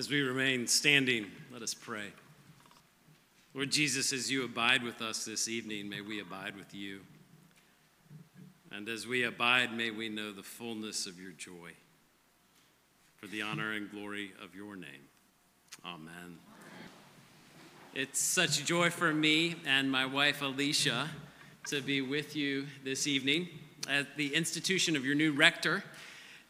As we remain standing, let us pray. Lord Jesus, as you abide with us this evening, may we abide with you. And as we abide, may we know the fullness of your joy for the honor and glory of your name. Amen. It's such joy for me and my wife Alicia to be with you this evening at the institution of your new rector.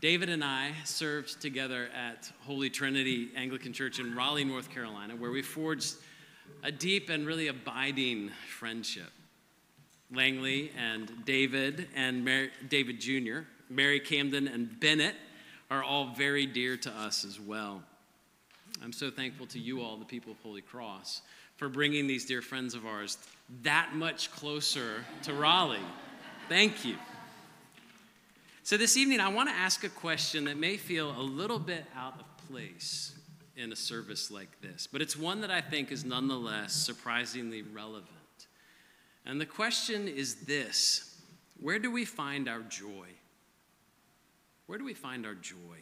David and I served together at Holy Trinity Anglican Church in Raleigh, North Carolina, where we forged a deep and really abiding friendship. Langley and David and Mary, David Jr., Mary Camden and Bennett are all very dear to us as well. I'm so thankful to you all, the people of Holy Cross, for bringing these dear friends of ours that much closer to Raleigh. Thank you. So, this evening, I want to ask a question that may feel a little bit out of place in a service like this, but it's one that I think is nonetheless surprisingly relevant. And the question is this Where do we find our joy? Where do we find our joy?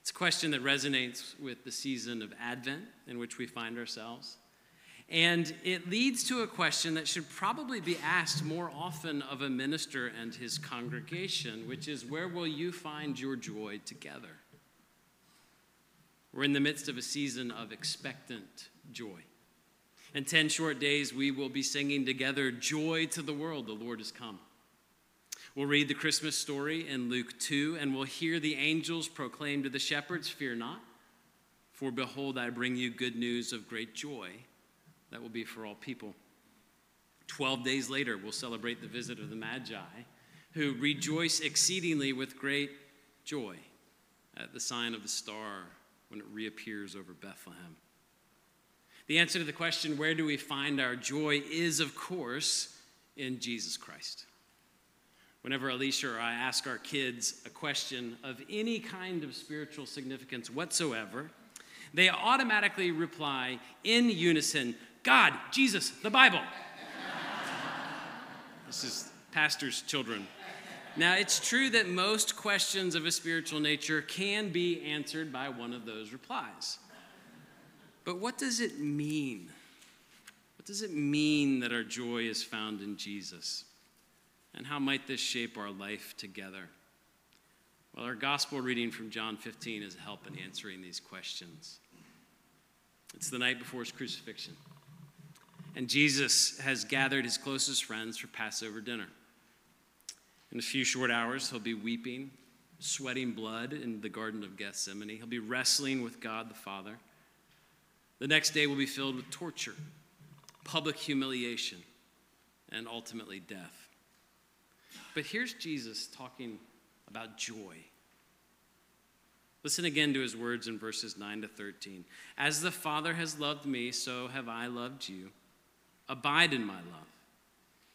It's a question that resonates with the season of Advent in which we find ourselves. And it leads to a question that should probably be asked more often of a minister and his congregation, which is where will you find your joy together? We're in the midst of a season of expectant joy. In 10 short days, we will be singing together, Joy to the World, the Lord has come. We'll read the Christmas story in Luke 2, and we'll hear the angels proclaim to the shepherds, Fear not, for behold, I bring you good news of great joy that will be for all people. Twelve days later, we'll celebrate the visit of the Magi, who rejoice exceedingly with great joy at the sign of the star when it reappears over Bethlehem. The answer to the question, where do we find our joy, is, of course, in Jesus Christ. Whenever Alicia or I ask our kids a question of any kind of spiritual significance whatsoever, they automatically reply in unison God, Jesus, the Bible. this is pastor's children. Now, it's true that most questions of a spiritual nature can be answered by one of those replies. But what does it mean? What does it mean that our joy is found in Jesus? And how might this shape our life together? Well, our gospel reading from John 15 is a help in answering these questions. It's the night before his crucifixion. And Jesus has gathered his closest friends for Passover dinner. In a few short hours, he'll be weeping, sweating blood in the Garden of Gethsemane. He'll be wrestling with God the Father. The next day will be filled with torture, public humiliation, and ultimately death. But here's Jesus talking about joy. Listen again to his words in verses 9 to 13. As the Father has loved me, so have I loved you. Abide in my love.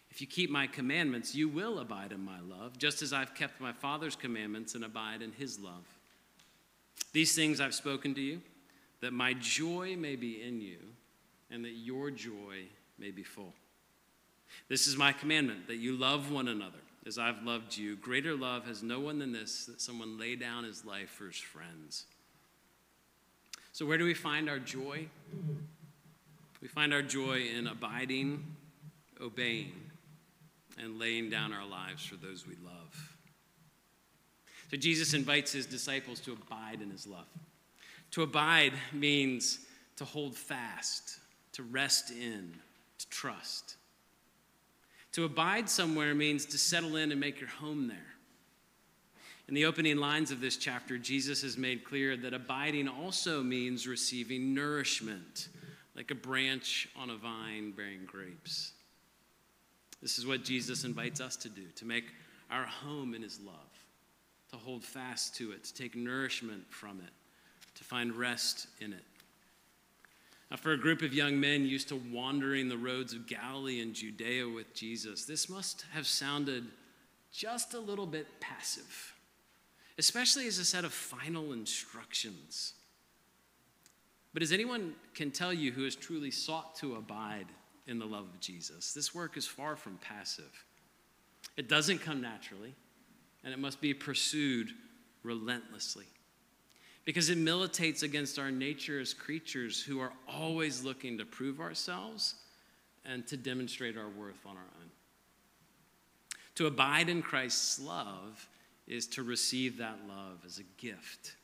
If you keep my commandments, you will abide in my love, just as I've kept my Father's commandments and abide in his love. These things I've spoken to you, that my joy may be in you, and that your joy may be full. This is my commandment, that you love one another as I've loved you. Greater love has no one than this, that someone lay down his life for his friends. So, where do we find our joy? We find our joy in abiding, obeying, and laying down our lives for those we love. So Jesus invites his disciples to abide in his love. To abide means to hold fast, to rest in, to trust. To abide somewhere means to settle in and make your home there. In the opening lines of this chapter, Jesus has made clear that abiding also means receiving nourishment like a branch on a vine bearing grapes. This is what Jesus invites us to do to make our home in his love, to hold fast to it, to take nourishment from it, to find rest in it. Now, for a group of young men used to wandering the roads of Galilee and Judea with Jesus, this must have sounded just a little bit passive, especially as a set of final instructions. But as anyone can tell you who has truly sought to abide in the love of Jesus, this work is far from passive. It doesn't come naturally, and it must be pursued relentlessly. because it militates against our nature as creatures who are always looking to prove ourselves and to demonstrate our worth on our own. To abide in Christ's love is to receive that love as a gift.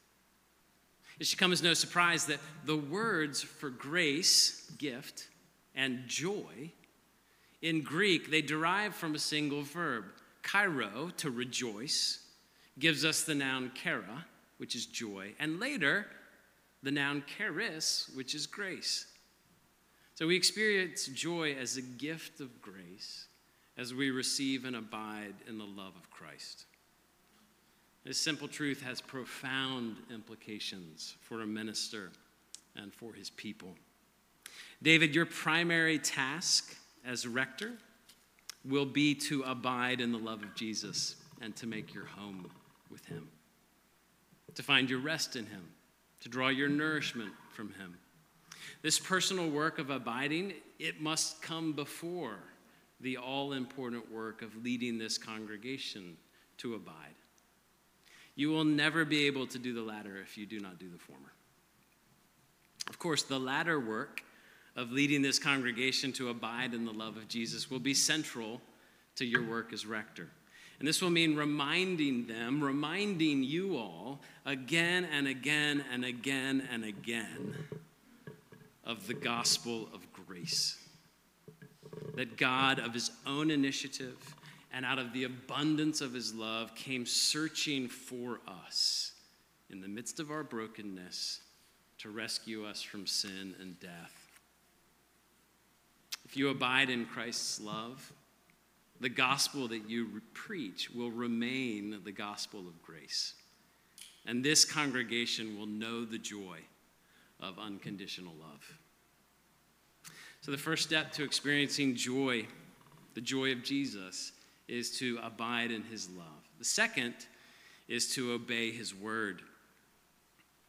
It should come as no surprise that the words for grace, gift, and joy in Greek, they derive from a single verb. Chairo, to rejoice, gives us the noun chara, which is joy, and later, the noun charis, which is grace. So we experience joy as a gift of grace as we receive and abide in the love of Christ. This simple truth has profound implications for a minister and for his people. David, your primary task as rector will be to abide in the love of Jesus and to make your home with him, to find your rest in him, to draw your nourishment from him. This personal work of abiding, it must come before the all important work of leading this congregation to abide. You will never be able to do the latter if you do not do the former. Of course, the latter work of leading this congregation to abide in the love of Jesus will be central to your work as rector. And this will mean reminding them, reminding you all again and again and again and again of the gospel of grace. That God, of his own initiative, and out of the abundance of his love came searching for us in the midst of our brokenness to rescue us from sin and death. If you abide in Christ's love, the gospel that you preach will remain the gospel of grace. And this congregation will know the joy of unconditional love. So, the first step to experiencing joy, the joy of Jesus, is to abide in his love. The second is to obey his word.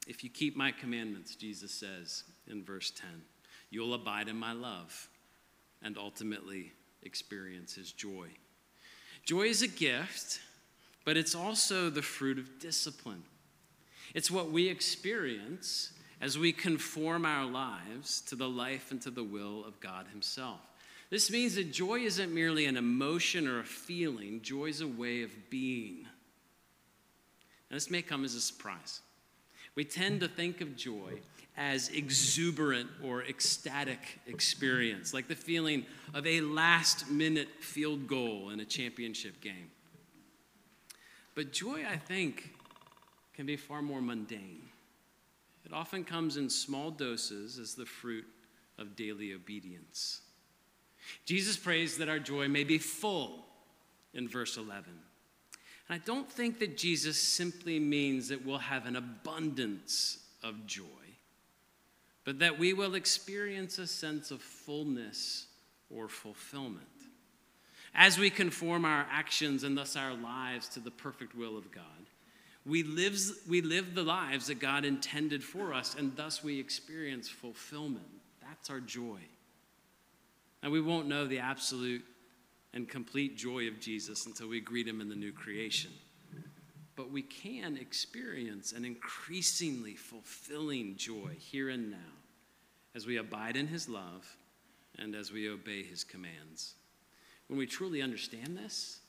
If you keep my commandments, Jesus says in verse 10, you'll abide in my love and ultimately experience his joy. Joy is a gift, but it's also the fruit of discipline. It's what we experience as we conform our lives to the life and to the will of God Himself. This means that joy isn't merely an emotion or a feeling, joy is a way of being. And this may come as a surprise. We tend to think of joy as exuberant or ecstatic experience, like the feeling of a last minute field goal in a championship game. But joy, I think, can be far more mundane. It often comes in small doses as the fruit of daily obedience. Jesus prays that our joy may be full in verse 11. And I don't think that Jesus simply means that we'll have an abundance of joy, but that we will experience a sense of fullness or fulfillment. As we conform our actions and thus our lives to the perfect will of God, we live, we live the lives that God intended for us, and thus we experience fulfillment. That's our joy. And we won't know the absolute and complete joy of Jesus until we greet him in the new creation. But we can experience an increasingly fulfilling joy here and now as we abide in his love and as we obey his commands. When we truly understand this,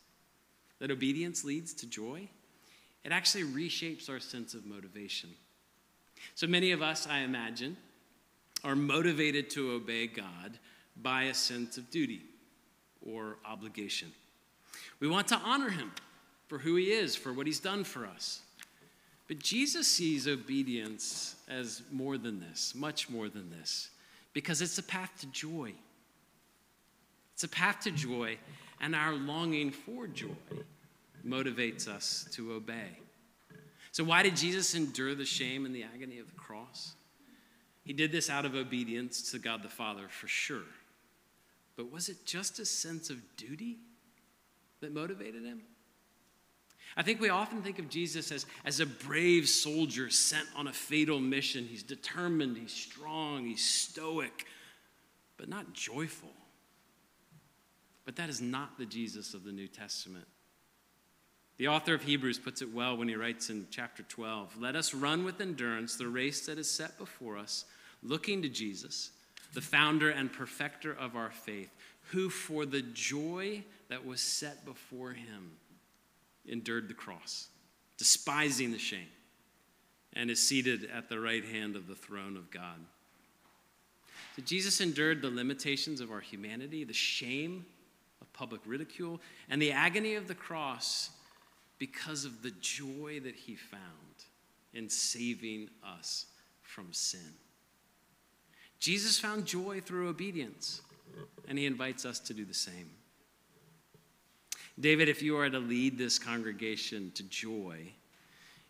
that obedience leads to joy, it actually reshapes our sense of motivation. So many of us, I imagine, are motivated to obey God by a sense of duty or obligation. We want to honor him for who he is, for what he's done for us. But Jesus sees obedience as more than this, much more than this, because it's a path to joy. It's a path to joy, and our longing for joy motivates us to obey. So, why did Jesus endure the shame and the agony of the cross? He did this out of obedience to God the Father, for sure. But was it just a sense of duty that motivated him? I think we often think of Jesus as, as a brave soldier sent on a fatal mission. He's determined, he's strong, he's stoic, but not joyful. But that is not the Jesus of the New Testament. The author of Hebrews puts it well when he writes in chapter 12 Let us run with endurance the race that is set before us, looking to Jesus, the founder and perfecter of our faith, who for the joy that was set before him endured the cross, despising the shame, and is seated at the right hand of the throne of God. So Jesus endured the limitations of our humanity, the shame of public ridicule, and the agony of the cross because of the joy that he found in saving us from sin. Jesus found joy through obedience, and he invites us to do the same. David, if you are to lead this congregation to joy,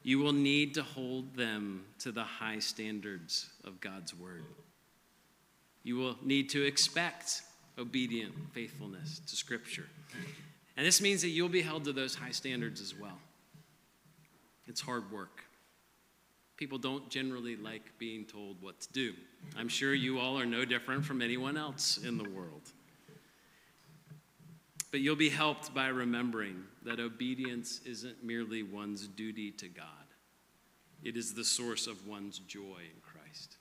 you will need to hold them to the high standards of God's word. You will need to expect obedient faithfulness to Scripture. And this means that you'll be held to those high standards as well. It's hard work. People don't generally like being told what to do. I'm sure you all are no different from anyone else in the world. But you'll be helped by remembering that obedience isn't merely one's duty to God, it is the source of one's joy in Christ.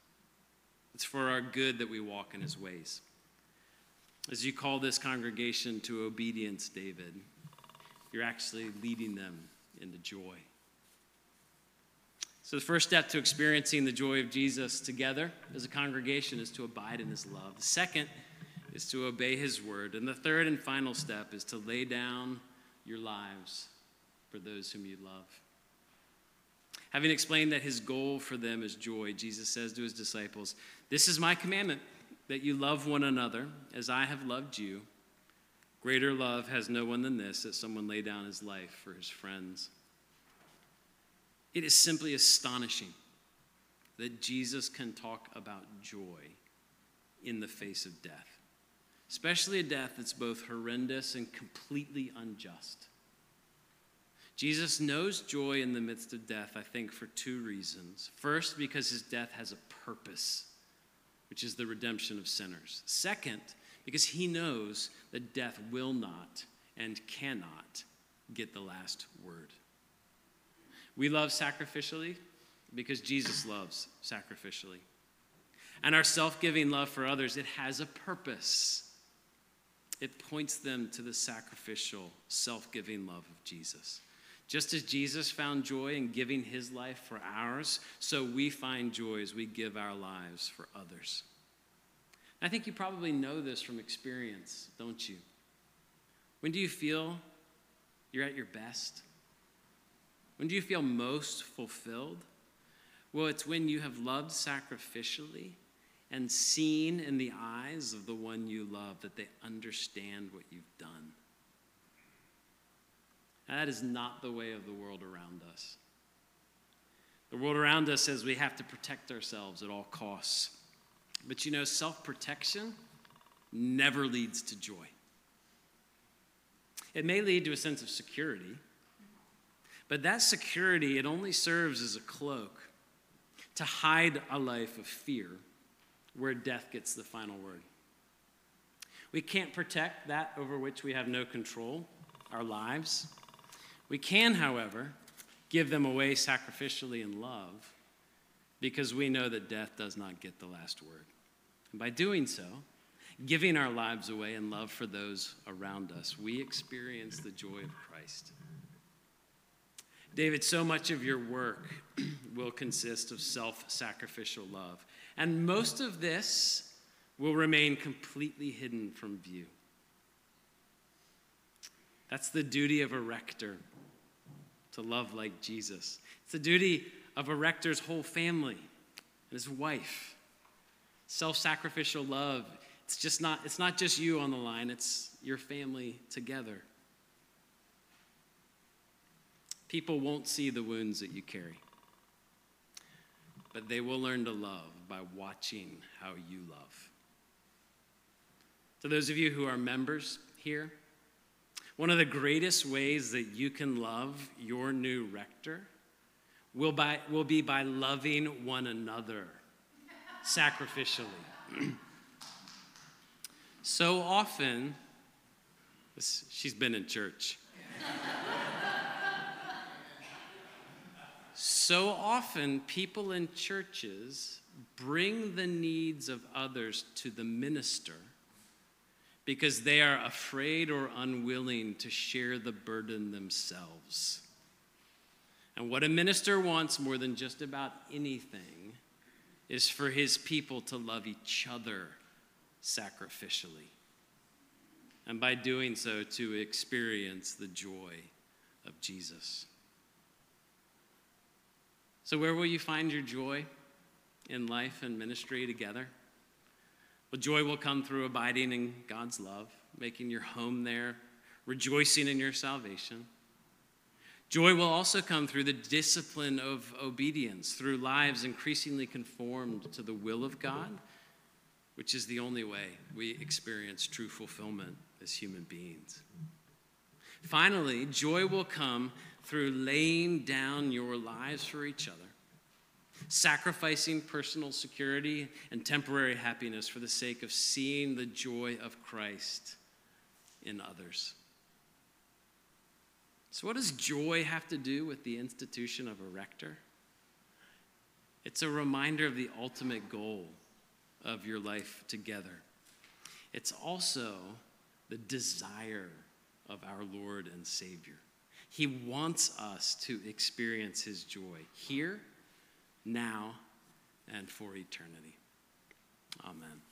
It's for our good that we walk in his ways. As you call this congregation to obedience, David, you're actually leading them into joy. So, the first step to experiencing the joy of Jesus together as a congregation is to abide in his love. The second is to obey his word. And the third and final step is to lay down your lives for those whom you love. Having explained that his goal for them is joy, Jesus says to his disciples, This is my commandment that you love one another as I have loved you. Greater love has no one than this, that someone lay down his life for his friends. It is simply astonishing that Jesus can talk about joy in the face of death, especially a death that's both horrendous and completely unjust. Jesus knows joy in the midst of death, I think, for two reasons. First, because his death has a purpose, which is the redemption of sinners. Second, because he knows that death will not and cannot get the last word. We love sacrificially because Jesus loves sacrificially. And our self giving love for others, it has a purpose. It points them to the sacrificial, self giving love of Jesus. Just as Jesus found joy in giving his life for ours, so we find joy as we give our lives for others. I think you probably know this from experience, don't you? When do you feel you're at your best? When do you feel most fulfilled? Well, it's when you have loved sacrificially and seen in the eyes of the one you love that they understand what you've done. That is not the way of the world around us. The world around us says we have to protect ourselves at all costs. But you know, self protection never leads to joy. It may lead to a sense of security, but that security, it only serves as a cloak to hide a life of fear where death gets the final word. We can't protect that over which we have no control, our lives. We can, however, give them away sacrificially in love because we know that death does not get the last word. And by doing so, giving our lives away in love for those around us, we experience the joy of Christ. David, so much of your work will consist of self sacrificial love. And most of this will remain completely hidden from view. That's the duty of a rector to love like Jesus. It's the duty of a rector's whole family and his wife. Self-sacrificial love. It's just not it's not just you on the line, it's your family together. People won't see the wounds that you carry. But they will learn to love by watching how you love. To those of you who are members here, one of the greatest ways that you can love your new rector will, by, will be by loving one another sacrificially. so often, she's been in church. So often, people in churches bring the needs of others to the minister because they are afraid or unwilling to share the burden themselves. And what a minister wants more than just about anything is for his people to love each other sacrificially. And by doing so, to experience the joy of Jesus. So, where will you find your joy in life and ministry together? Well, joy will come through abiding in God's love, making your home there, rejoicing in your salvation. Joy will also come through the discipline of obedience, through lives increasingly conformed to the will of God, which is the only way we experience true fulfillment as human beings. Finally, joy will come through laying down your lives for each other, sacrificing personal security and temporary happiness for the sake of seeing the joy of Christ in others. So, what does joy have to do with the institution of a rector? It's a reminder of the ultimate goal of your life together. It's also the desire of our Lord and Savior. He wants us to experience His joy here, now, and for eternity. Amen.